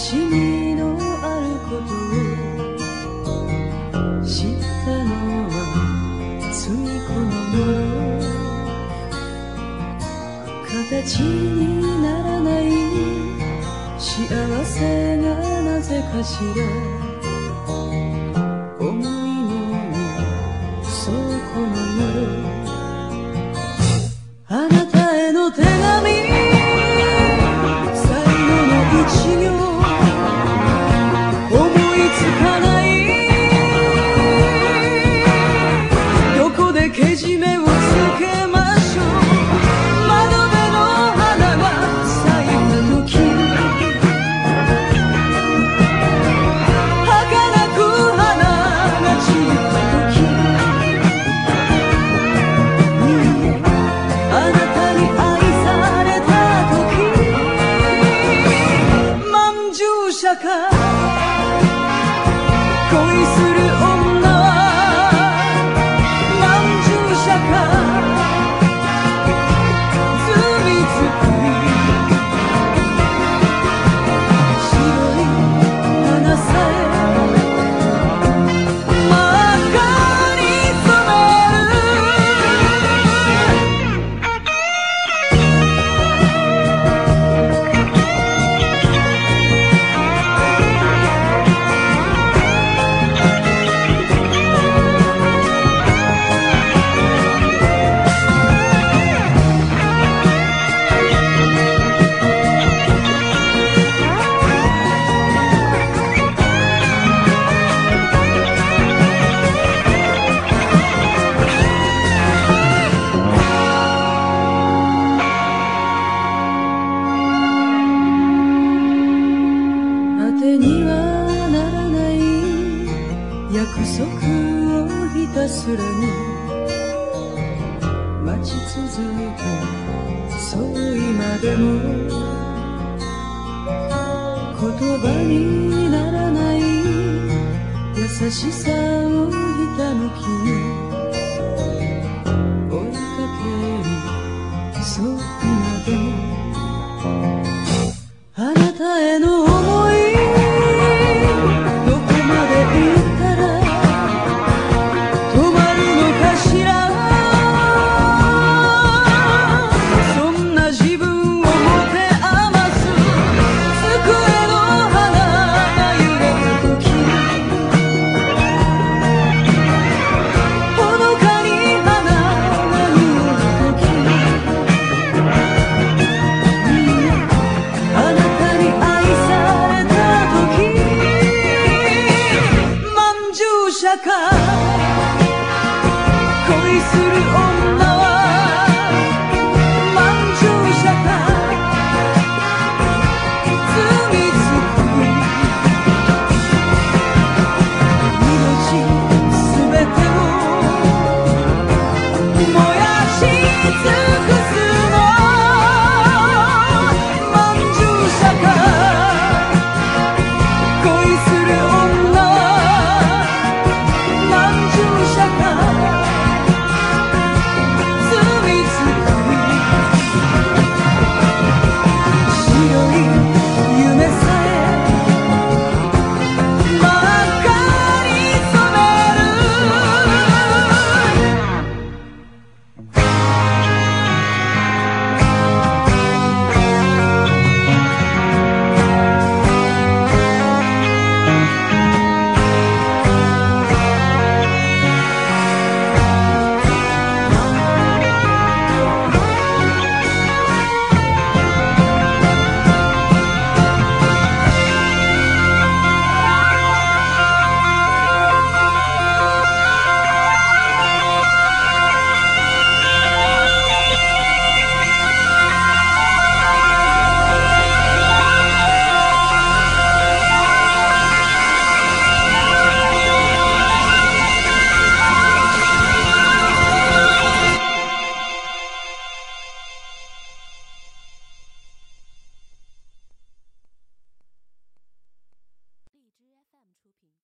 しみのあることを知ったのはついこの頃形にならない幸せがなぜかしらこで約束をひたすらに待ち続けそう今でも言葉にならない優しさをひたむきに。恋する女